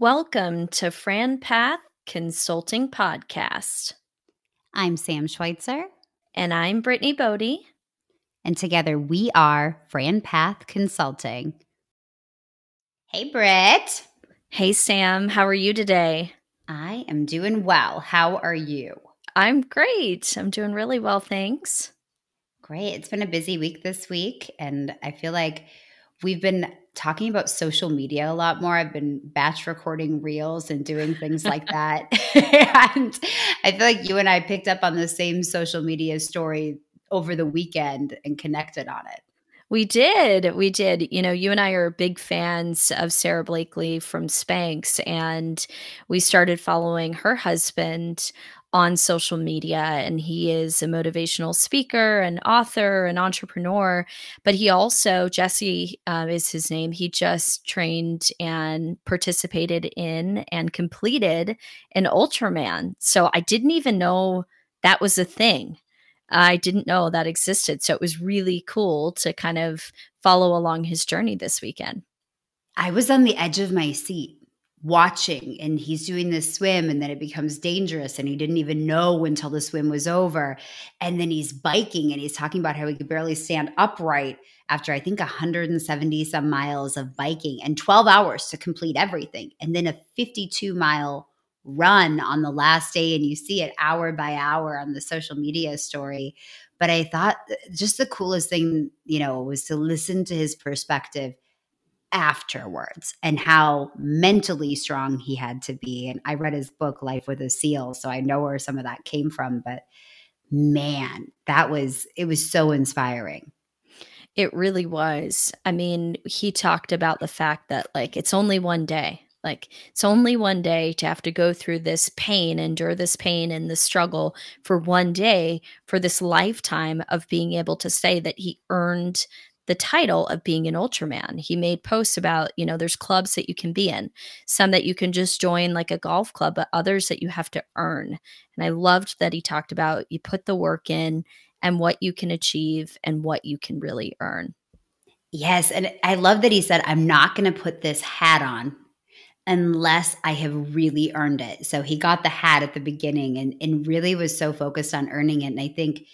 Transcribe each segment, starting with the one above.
Welcome to Fran Path Consulting Podcast. I'm Sam Schweitzer. And I'm Brittany Bodie. And together we are Fran Path Consulting. Hey, Britt. Hey, Sam. How are you today? I am doing well. How are you? I'm great. I'm doing really well, thanks. Great. It's been a busy week this week, and I feel like we've been talking about social media a lot more. I've been batch recording reels and doing things like that. and I feel like you and I picked up on the same social media story over the weekend and connected on it. We did. We did. You know, you and I are big fans of Sara Blakely from Spanx, and we started following her husband on social media and he is a motivational speaker an author an entrepreneur but he also jesse uh, is his name he just trained and participated in and completed an ultraman. So i didn't even know that was a thing. I didn't know that existed. So it was really cool to kind of follow along his journey this weekend. I was on the edge of my seat watching and he's doing this swim and then it becomes dangerous and he didn't even know until the swim was over. And then he's biking and he's talking about how he could barely stand upright after i think 170 some miles of biking and 12 hours to complete everything. And then a 52 mile run on the last day and you see it hour by hour on the social media story. But i thought uh, just the coolest thing you know was to listen to his perspective afterwards and how mentally strong he had to be. And I read his book, Life with a Seal, so I know where some of that came from. But man, that was, it was so inspiring. It really was. I mean, he talked about the fact that, like, it's only one day. Like, it's only one day to have to go through this pain, endure this pain and the struggle for one day, for this lifetime of being able to say that he earned the title of being an Ultraman. He made posts about, you know, there's clubs that you can be in, some that you can just join like a golf club, but others that you have to earn. And I loved that he talked about you put the work in and what you can achieve and what you can really earn. Yes. And I love that he said, I'm not going to put this hat on unless I have really earned it. So he got the hat at the beginning and, and really was so focused on earning it. And I think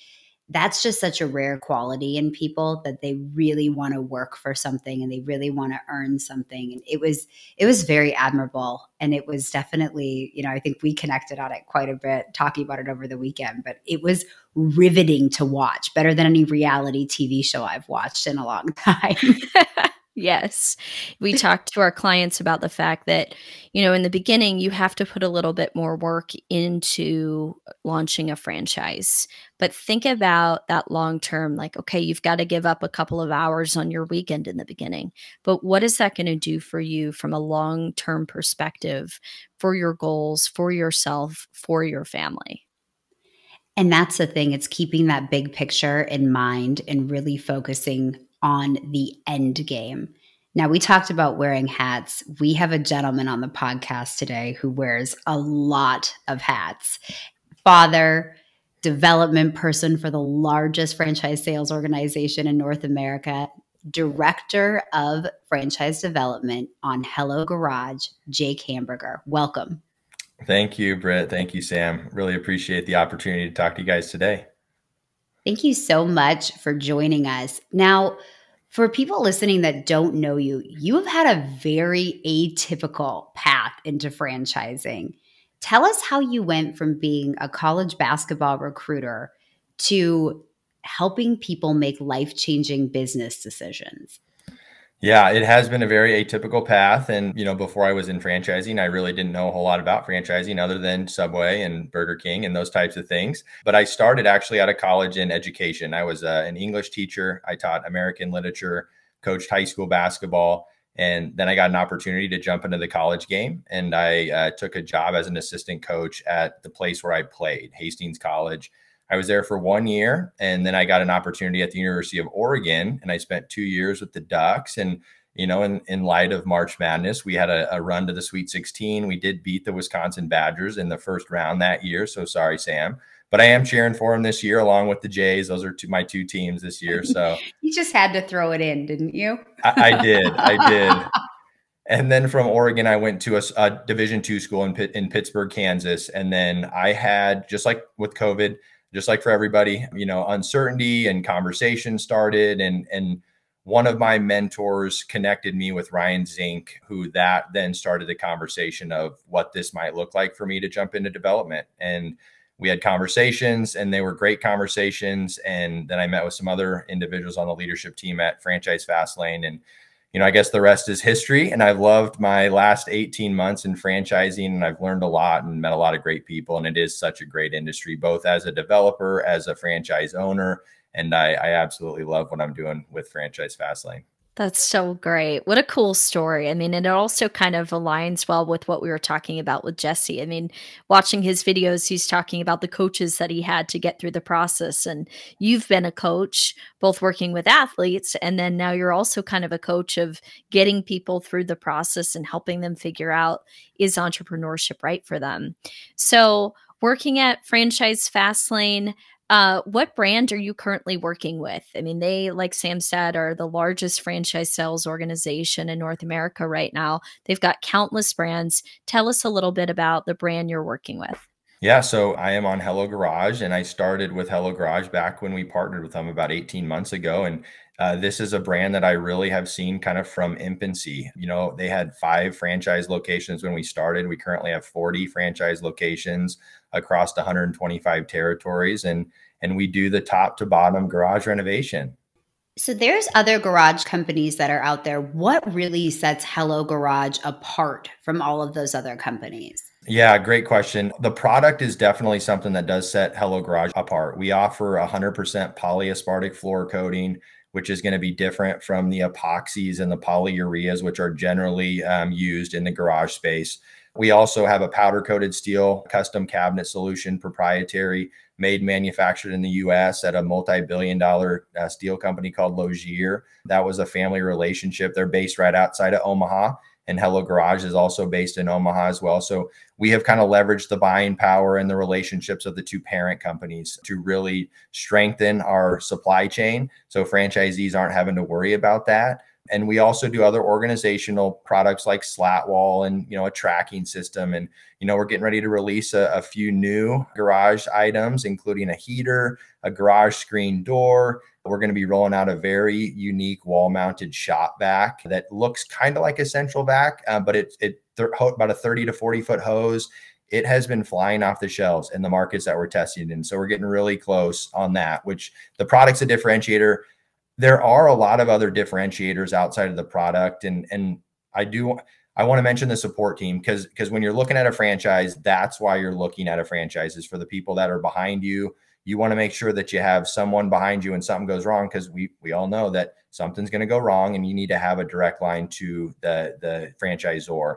that's just such a rare quality in people that they really want to work for something and they really want to earn something. And it was it was very admirable. And it was definitely you know i think we connected on it quite a bit talking about it over the weekend but it was riveting to watch better than any reality tv show i've watched in a long time Yes. We talked to our clients about the fact that, you know, in the beginning, you have to put a little bit more work into launching a franchise. But think about that long term like, okay, you've got to give up a couple of hours on your weekend in the beginning. But what is that going to do for you from a long term perspective for your goals, for yourself, for your family? And that's the thing, it's keeping that big picture in mind and really focusing on the end game. Now, we talked about wearing hats. We have a gentleman on the podcast today who wears a lot of hats father, development person for the largest franchise sales organization in North America, director of franchise development on Hello Garage, Jake Hamburger. Welcome. Thank you, Britt. Thank you, Sam. Really appreciate the opportunity to talk to you guys today. Thank you so much for joining us. Now, for people listening that don't know you, you have had a very atypical path into franchising. Tell us how you went from being a college basketball recruiter to helping people make life changing business decisions. Yeah, it has been a very atypical path. And, you know, before I was in franchising, I really didn't know a whole lot about franchising other than Subway and Burger King and those types of things. But I started actually out of college in education. I was uh, an English teacher, I taught American literature, coached high school basketball. And then I got an opportunity to jump into the college game. And I uh, took a job as an assistant coach at the place where I played, Hastings College. I was there for one year and then I got an opportunity at the University of Oregon and I spent two years with the Ducks. And, you know, in, in light of March Madness, we had a, a run to the Sweet 16. We did beat the Wisconsin Badgers in the first round that year. So sorry, Sam. But I am cheering for them this year along with the Jays. Those are two, my two teams this year. So you just had to throw it in, didn't you? I, I did. I did. and then from Oregon, I went to a, a Division two school in in Pittsburg, Kansas, and then I had just like with COVID, just like for everybody, you know, uncertainty and conversation started, and and one of my mentors connected me with Ryan Zink, who that then started the conversation of what this might look like for me to jump into development. And we had conversations and they were great conversations. And then I met with some other individuals on the leadership team at Franchise Fastlane. And, you know, I guess the rest is history. And I've loved my last 18 months in franchising and I've learned a lot and met a lot of great people. And it is such a great industry, both as a developer, as a franchise owner, and I, I absolutely love what I'm doing with Franchise Fastlane. That's so great. What a cool story. I mean, and it also kind of aligns well with what we were talking about with Jesse. I mean, watching his videos, he's talking about the coaches that he had to get through the process. And you've been a coach, both working with athletes, and then now you're also kind of a coach of getting people through the process and helping them figure out is entrepreneurship right for them. So, working at Franchise Fastlane, uh, what brand are you currently working with? I mean, they, like Sam said, are the largest franchise sales organization in North America right now. They've got countless brands. Tell us a little bit about the brand you're working with. Yeah, so I am on Hello Garage, and I started with Hello Garage back when we partnered with them about 18 months ago. And uh, this is a brand that I really have seen kind of from infancy. You know, they had five franchise locations when we started. We currently have 40 franchise locations across 125 territories, and and we do the top to bottom garage renovation. So there's other garage companies that are out there. What really sets Hello Garage apart from all of those other companies? Yeah, great question. The product is definitely something that does set Hello Garage apart. We offer 100% polyaspartic floor coating which is going to be different from the epoxies and the polyureas, which are generally um, used in the garage space. We also have a powder coated steel custom cabinet solution, proprietary, made manufactured in the US at a multi billion dollar uh, steel company called Lozier. That was a family relationship. They're based right outside of Omaha and Hello Garage is also based in Omaha as well. So we have kind of leveraged the buying power and the relationships of the two parent companies to really strengthen our supply chain. So franchisees aren't having to worry about that. And we also do other organizational products like slat wall and you know a tracking system. And you know we're getting ready to release a, a few new garage items, including a heater, a garage screen door, we're going to be rolling out a very unique wall mounted shop vac that looks kind of like a central vac, uh, but it, it th- about a 30 to 40 foot hose. It has been flying off the shelves in the markets that we're testing in. So we're getting really close on that, which the product's a differentiator. There are a lot of other differentiators outside of the product. And, and I do, I want to mention the support team because because when you're looking at a franchise, that's why you're looking at a franchise is for the people that are behind you you want to make sure that you have someone behind you when something goes wrong because we we all know that something's going to go wrong and you need to have a direct line to the the franchisor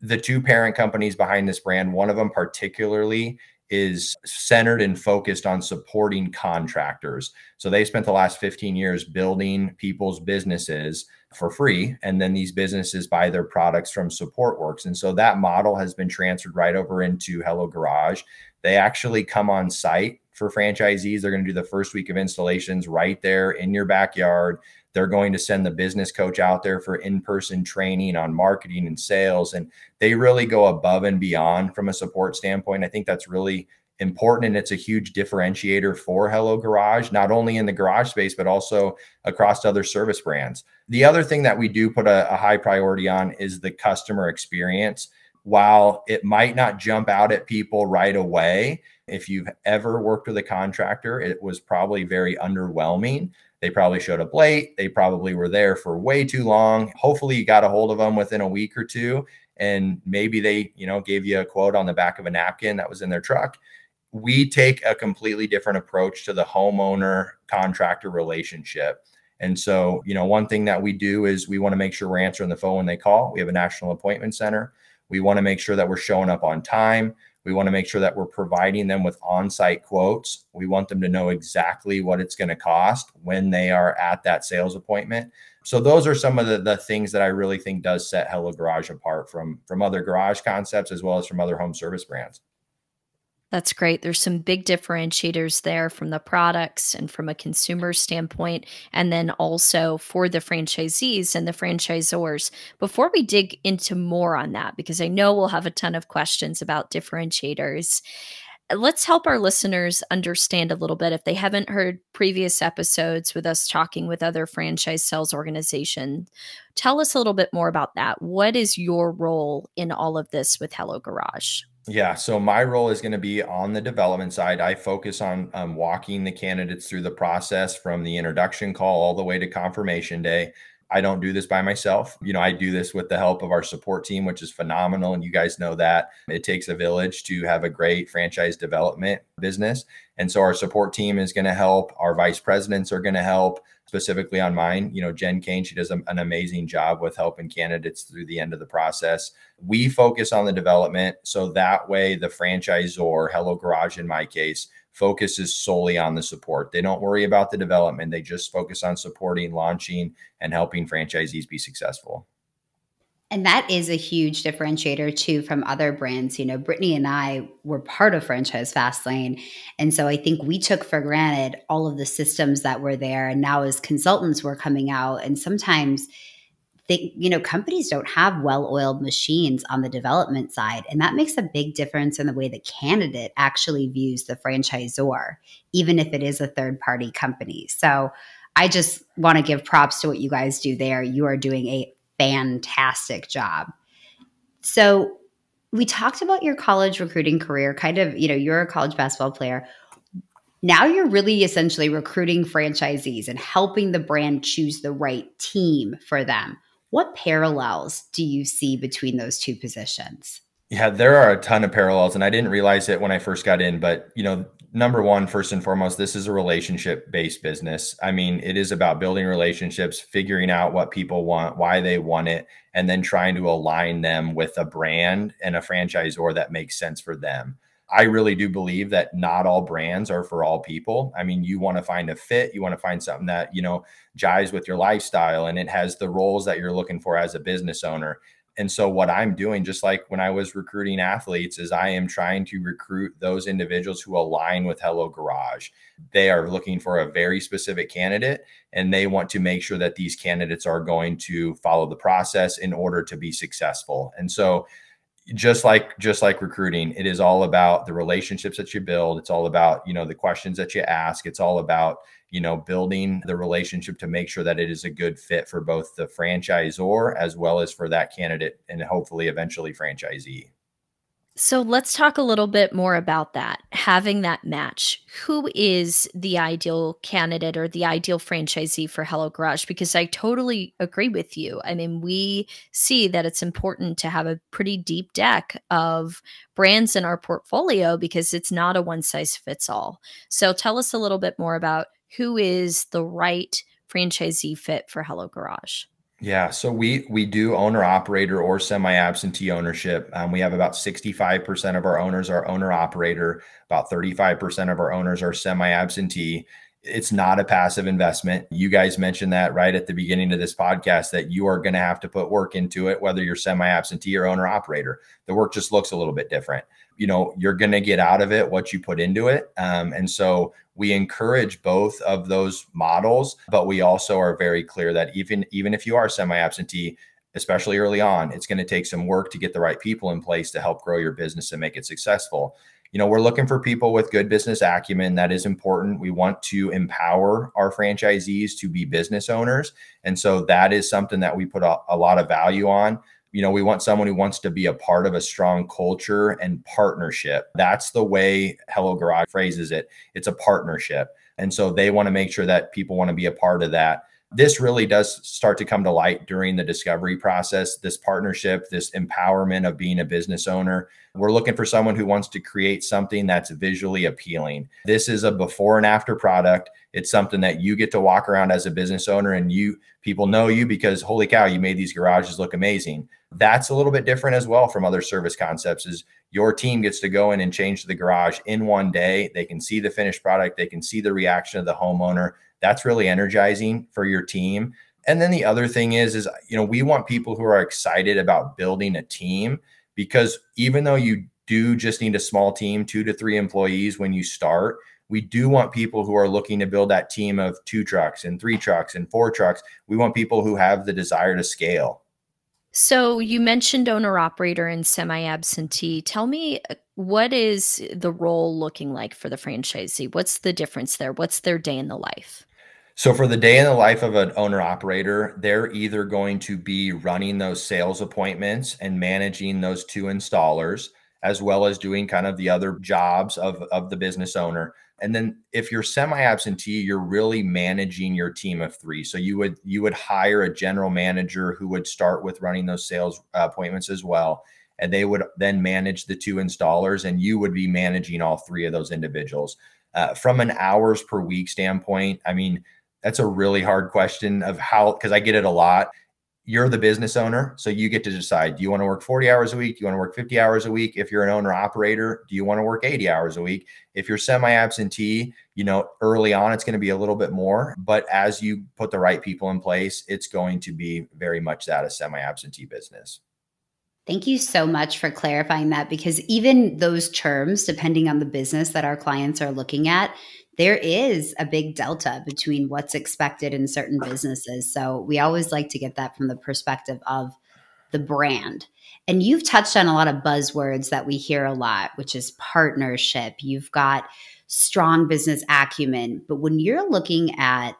the two parent companies behind this brand one of them particularly is centered and focused on supporting contractors so they spent the last 15 years building people's businesses for free and then these businesses buy their products from supportworks and so that model has been transferred right over into hello garage they actually come on site for franchisees. They're going to do the first week of installations right there in your backyard. They're going to send the business coach out there for in person training on marketing and sales. And they really go above and beyond from a support standpoint. I think that's really important and it's a huge differentiator for Hello Garage, not only in the garage space, but also across other service brands. The other thing that we do put a, a high priority on is the customer experience. While it might not jump out at people right away, if you've ever worked with a contractor, it was probably very underwhelming. They probably showed up late. They probably were there for way too long. Hopefully, you got a hold of them within a week or two, and maybe they, you know, gave you a quote on the back of a napkin that was in their truck. We take a completely different approach to the homeowner contractor relationship. And so, you know, one thing that we do is we want to make sure we're answering the phone when they call. We have a national appointment center. We want to make sure that we're showing up on time. We want to make sure that we're providing them with on site quotes. We want them to know exactly what it's going to cost when they are at that sales appointment. So those are some of the, the things that I really think does set Hello Garage apart from from other garage concepts as well as from other home service brands. That's great. There's some big differentiators there from the products and from a consumer standpoint, and then also for the franchisees and the franchisors. Before we dig into more on that, because I know we'll have a ton of questions about differentiators, let's help our listeners understand a little bit if they haven't heard previous episodes with us talking with other franchise sales organizations. Tell us a little bit more about that. What is your role in all of this with Hello Garage? Yeah, so my role is going to be on the development side. I focus on um, walking the candidates through the process from the introduction call all the way to confirmation day. I don't do this by myself. You know, I do this with the help of our support team, which is phenomenal. And you guys know that it takes a village to have a great franchise development business. And so our support team is going to help. Our vice presidents are going to help specifically on mine. You know, Jen Kane, she does a, an amazing job with helping candidates through the end of the process. We focus on the development. So that way, the franchisor, Hello Garage in my case, focuses solely on the support. They don't worry about the development. They just focus on supporting, launching, and helping franchisees be successful. And that is a huge differentiator too from other brands. You know, Brittany and I were part of Franchise Fastlane. And so I think we took for granted all of the systems that were there. And now as consultants, we're coming out and sometimes they, you know, companies don't have well-oiled machines on the development side. And that makes a big difference in the way the candidate actually views the franchisor, even if it is a third-party company. So I just want to give props to what you guys do there. You are doing a fantastic job. So we talked about your college recruiting career, kind of, you know, you're a college basketball player. Now you're really essentially recruiting franchisees and helping the brand choose the right team for them. What parallels do you see between those two positions? Yeah, there are a ton of parallels, and I didn't realize it when I first got in. But you know, number one, first and foremost, this is a relationship based business. I mean, it is about building relationships, figuring out what people want, why they want it, and then trying to align them with a brand and a franchisor that makes sense for them. I really do believe that not all brands are for all people. I mean, you want to find a fit, you want to find something that, you know, jives with your lifestyle and it has the roles that you're looking for as a business owner. And so what I'm doing just like when I was recruiting athletes is I am trying to recruit those individuals who align with Hello Garage. They are looking for a very specific candidate and they want to make sure that these candidates are going to follow the process in order to be successful. And so just like just like recruiting it is all about the relationships that you build. It's all about you know the questions that you ask. It's all about you know building the relationship to make sure that it is a good fit for both the franchisor as well as for that candidate and hopefully eventually franchisee so let's talk a little bit more about that. Having that match. Who is the ideal candidate or the ideal franchisee for Hello Garage? Because I totally agree with you. I mean, we see that it's important to have a pretty deep deck of brands in our portfolio because it's not a one size fits all. So tell us a little bit more about who is the right franchisee fit for Hello Garage. Yeah, so we we do owner operator or semi absentee ownership. Um, we have about sixty five percent of our owners are owner operator. About thirty five percent of our owners are semi absentee. It's not a passive investment. You guys mentioned that right at the beginning of this podcast that you are going to have to put work into it, whether you're semi absentee or owner operator. The work just looks a little bit different. You know, you're going to get out of it what you put into it. Um, and so we encourage both of those models, but we also are very clear that even even if you are semi-absentee, especially early on, it's going to take some work to get the right people in place to help grow your business and make it successful. You know, we're looking for people with good business acumen. That is important. We want to empower our franchisees to be business owners. And so that is something that we put a, a lot of value on you know, we want someone who wants to be a part of a strong culture and partnership. That's the way Hello Garage phrases it. It's a partnership. And so they want to make sure that people want to be a part of that. This really does start to come to light during the discovery process. This partnership, this empowerment of being a business owner. We're looking for someone who wants to create something that's visually appealing. This is a before and after product. It's something that you get to walk around as a business owner and you people know you because holy cow, you made these garages look amazing that's a little bit different as well from other service concepts is your team gets to go in and change the garage in one day they can see the finished product they can see the reaction of the homeowner that's really energizing for your team and then the other thing is is you know we want people who are excited about building a team because even though you do just need a small team, two to three employees when you start. We do want people who are looking to build that team of two trucks and three trucks and four trucks. We want people who have the desire to scale. So you mentioned owner operator and semi absentee. Tell me uh, what is the role looking like for the franchisee? What's the difference there? What's their day in the life? So for the day in the life of an owner operator, they're either going to be running those sales appointments and managing those two installers, as well as doing kind of the other jobs of, of the business owner. And then if you're semi-absentee, you're really managing your team of three. So you would you would hire a general manager who would start with running those sales uh, appointments as well. And they would then manage the two installers, and you would be managing all three of those individuals. Uh, from an hours per week standpoint, I mean, that's a really hard question of how because I get it a lot. You're the business owner, so you get to decide. Do you want to work 40 hours a week? Do you want to work 50 hours a week? If you're an owner operator, do you want to work 80 hours a week? If you're semi-absentee, you know, early on it's going to be a little bit more, but as you put the right people in place, it's going to be very much that a semi-absentee business. Thank you so much for clarifying that because even those terms, depending on the business that our clients are looking at, there is a big delta between what's expected in certain businesses. So we always like to get that from the perspective of the brand. And you've touched on a lot of buzzwords that we hear a lot, which is partnership. You've got strong business acumen. But when you're looking at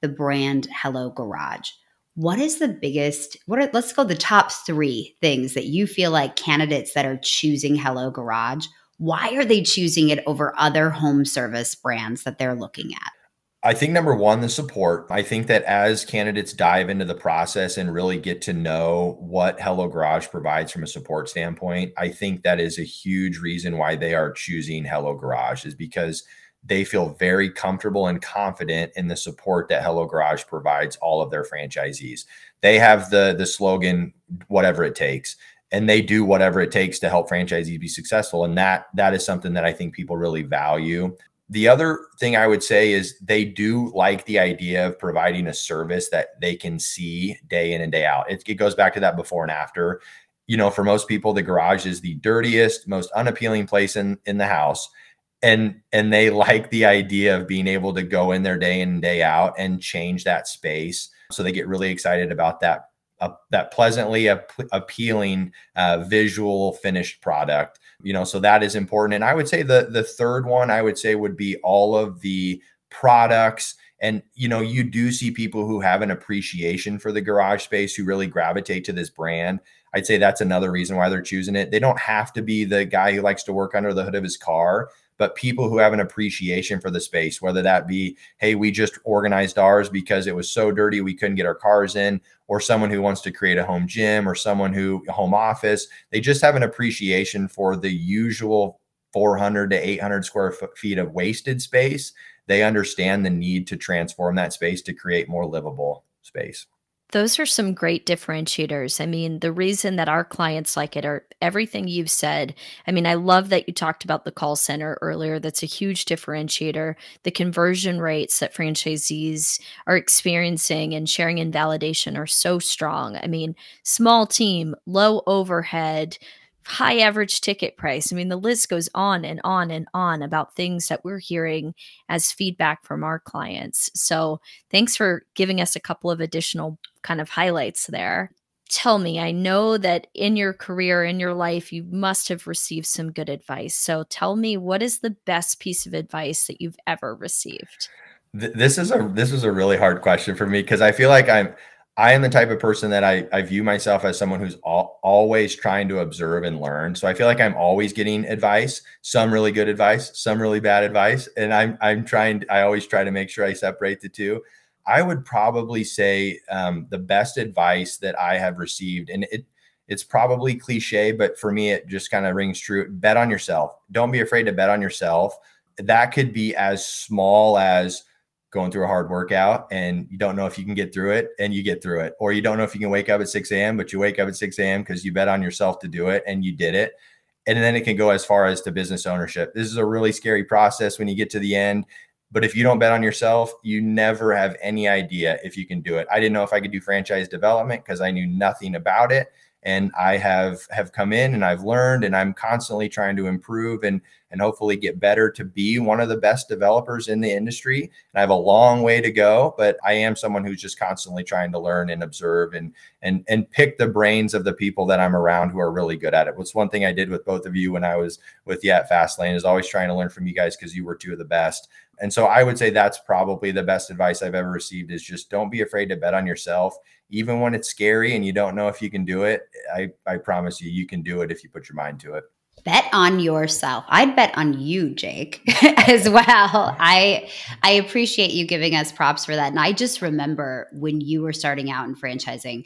the brand Hello Garage, what is the biggest what are let's go the top 3 things that you feel like candidates that are choosing Hello Garage why are they choosing it over other home service brands that they're looking at? I think number one, the support. I think that as candidates dive into the process and really get to know what Hello Garage provides from a support standpoint, I think that is a huge reason why they are choosing Hello Garage is because they feel very comfortable and confident in the support that Hello Garage provides all of their franchisees. They have the the slogan whatever it takes and they do whatever it takes to help franchisees be successful. And that that is something that i think people really value. The other thing i would say is they do like the idea of providing a service that they can see day in and day out. It, it goes back to that before and after. You know for most people the garage is the dirtiest most unappealing place in in the house. And and they like the idea of being able to go in there day in and day out and change that space. So they get really excited about that that pleasantly ap- appealing uh, visual finished product you know so that is important. And i would say the the third one i would say would be all of the products. And you know you do see people who have an appreciation for the garage space who really gravitate to this brand. I'd say that's another reason why they're choosing it. They don't have to be the guy who likes to work under the hood of his car but people who have an appreciation for the space, whether that be, hey, we just organized ours because it was so dirty we couldn't get our cars in, or someone who wants to create a home gym or someone who home office, they just have an appreciation for the usual 400 to 800 square feet of wasted space. They understand the need to transform that space to create more livable space. Those are some great differentiators. I mean, the reason that our clients like it are everything you've said. I mean, I love that you talked about the call center earlier. That's a huge differentiator. The conversion rates that franchisees are experiencing and sharing in validation are so strong. I mean, small team, low overhead, high average ticket price. I mean, the list goes on and on and on about things that we're hearing as feedback from our clients. So, thanks for giving us a couple of additional kind of highlights there. Tell me, I know that in your career, in your life, you must have received some good advice. So, tell me, what is the best piece of advice that you've ever received? This is a this is a really hard question for me because I feel like I'm I am the type of person that I, I view myself as someone who's all, always trying to observe and learn. So I feel like I'm always getting advice, some really good advice, some really bad advice. And I'm, I'm trying, I always try to make sure I separate the two. I would probably say um, the best advice that I have received, and it, it's probably cliche, but for me, it just kind of rings true. Bet on yourself. Don't be afraid to bet on yourself. That could be as small as, going through a hard workout and you don't know if you can get through it and you get through it or you don't know if you can wake up at 6 a.m but you wake up at 6 a.m because you bet on yourself to do it and you did it and then it can go as far as to business ownership this is a really scary process when you get to the end but if you don't bet on yourself you never have any idea if you can do it. I didn't know if i could do franchise development because i knew nothing about it. And I have have come in and I've learned and I'm constantly trying to improve and and hopefully get better to be one of the best developers in the industry. And I have a long way to go, but I am someone who's just constantly trying to learn and observe and and and pick the brains of the people that I'm around who are really good at it. What's one thing I did with both of you when I was with you at Fastlane is always trying to learn from you guys because you were two of the best. And so I would say that's probably the best advice I've ever received is just don't be afraid to bet on yourself. Even when it's scary and you don't know if you can do it, I, I promise you, you can do it if you put your mind to it. Bet on yourself. I'd bet on you, Jake, as well. I I appreciate you giving us props for that. And I just remember when you were starting out in franchising,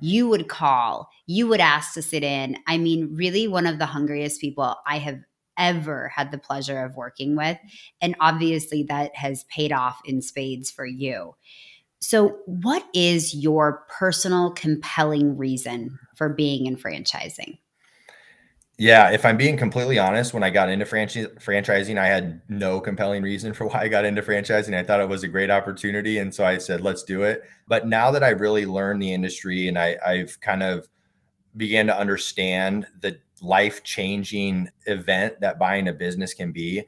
you would call, you would ask to sit in. I mean, really one of the hungriest people I have ever had the pleasure of working with. And obviously, that has paid off in spades for you. So, what is your personal compelling reason for being in franchising? Yeah, if I'm being completely honest, when I got into franchise franchising, I had no compelling reason for why I got into franchising. I thought it was a great opportunity, and so I said, "Let's do it." But now that I really learned the industry and I, I've kind of began to understand the life changing event that buying a business can be.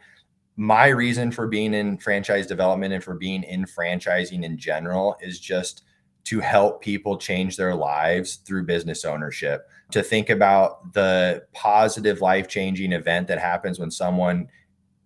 My reason for being in franchise development and for being in franchising in general is just to help people change their lives through business ownership. To think about the positive life changing event that happens when someone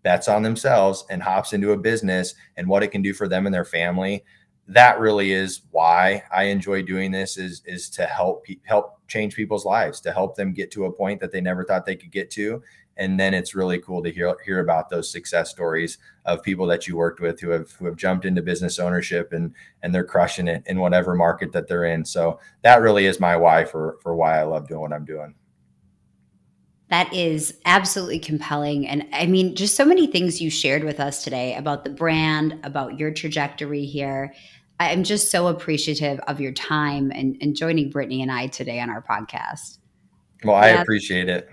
bets on themselves and hops into a business and what it can do for them and their family that really is why I enjoy doing this is is to help help change people's lives to help them get to a point that they never thought they could get to and then it's really cool to hear hear about those success stories of people that you worked with who have who have jumped into business ownership and and they're crushing it in whatever market that they're in so that really is my why for for why I love doing what I'm doing that is absolutely compelling. And I mean, just so many things you shared with us today about the brand, about your trajectory here. I'm just so appreciative of your time and, and joining Brittany and I today on our podcast. Well, I yeah. appreciate it.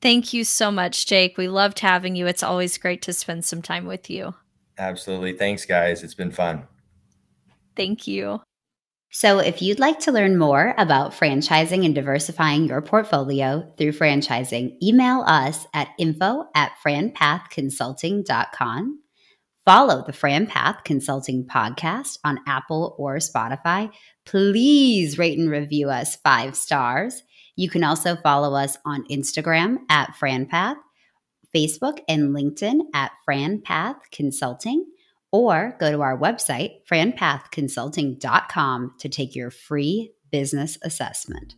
Thank you so much, Jake. We loved having you. It's always great to spend some time with you. Absolutely. Thanks, guys. It's been fun. Thank you. So, if you'd like to learn more about franchising and diversifying your portfolio through franchising, email us at info at franpathconsulting.com. Follow the Fran Path Consulting podcast on Apple or Spotify. Please rate and review us five stars. You can also follow us on Instagram at FranPath, Facebook and LinkedIn at FranPath Consulting or go to our website, franpathconsulting.com, to take your free business assessment.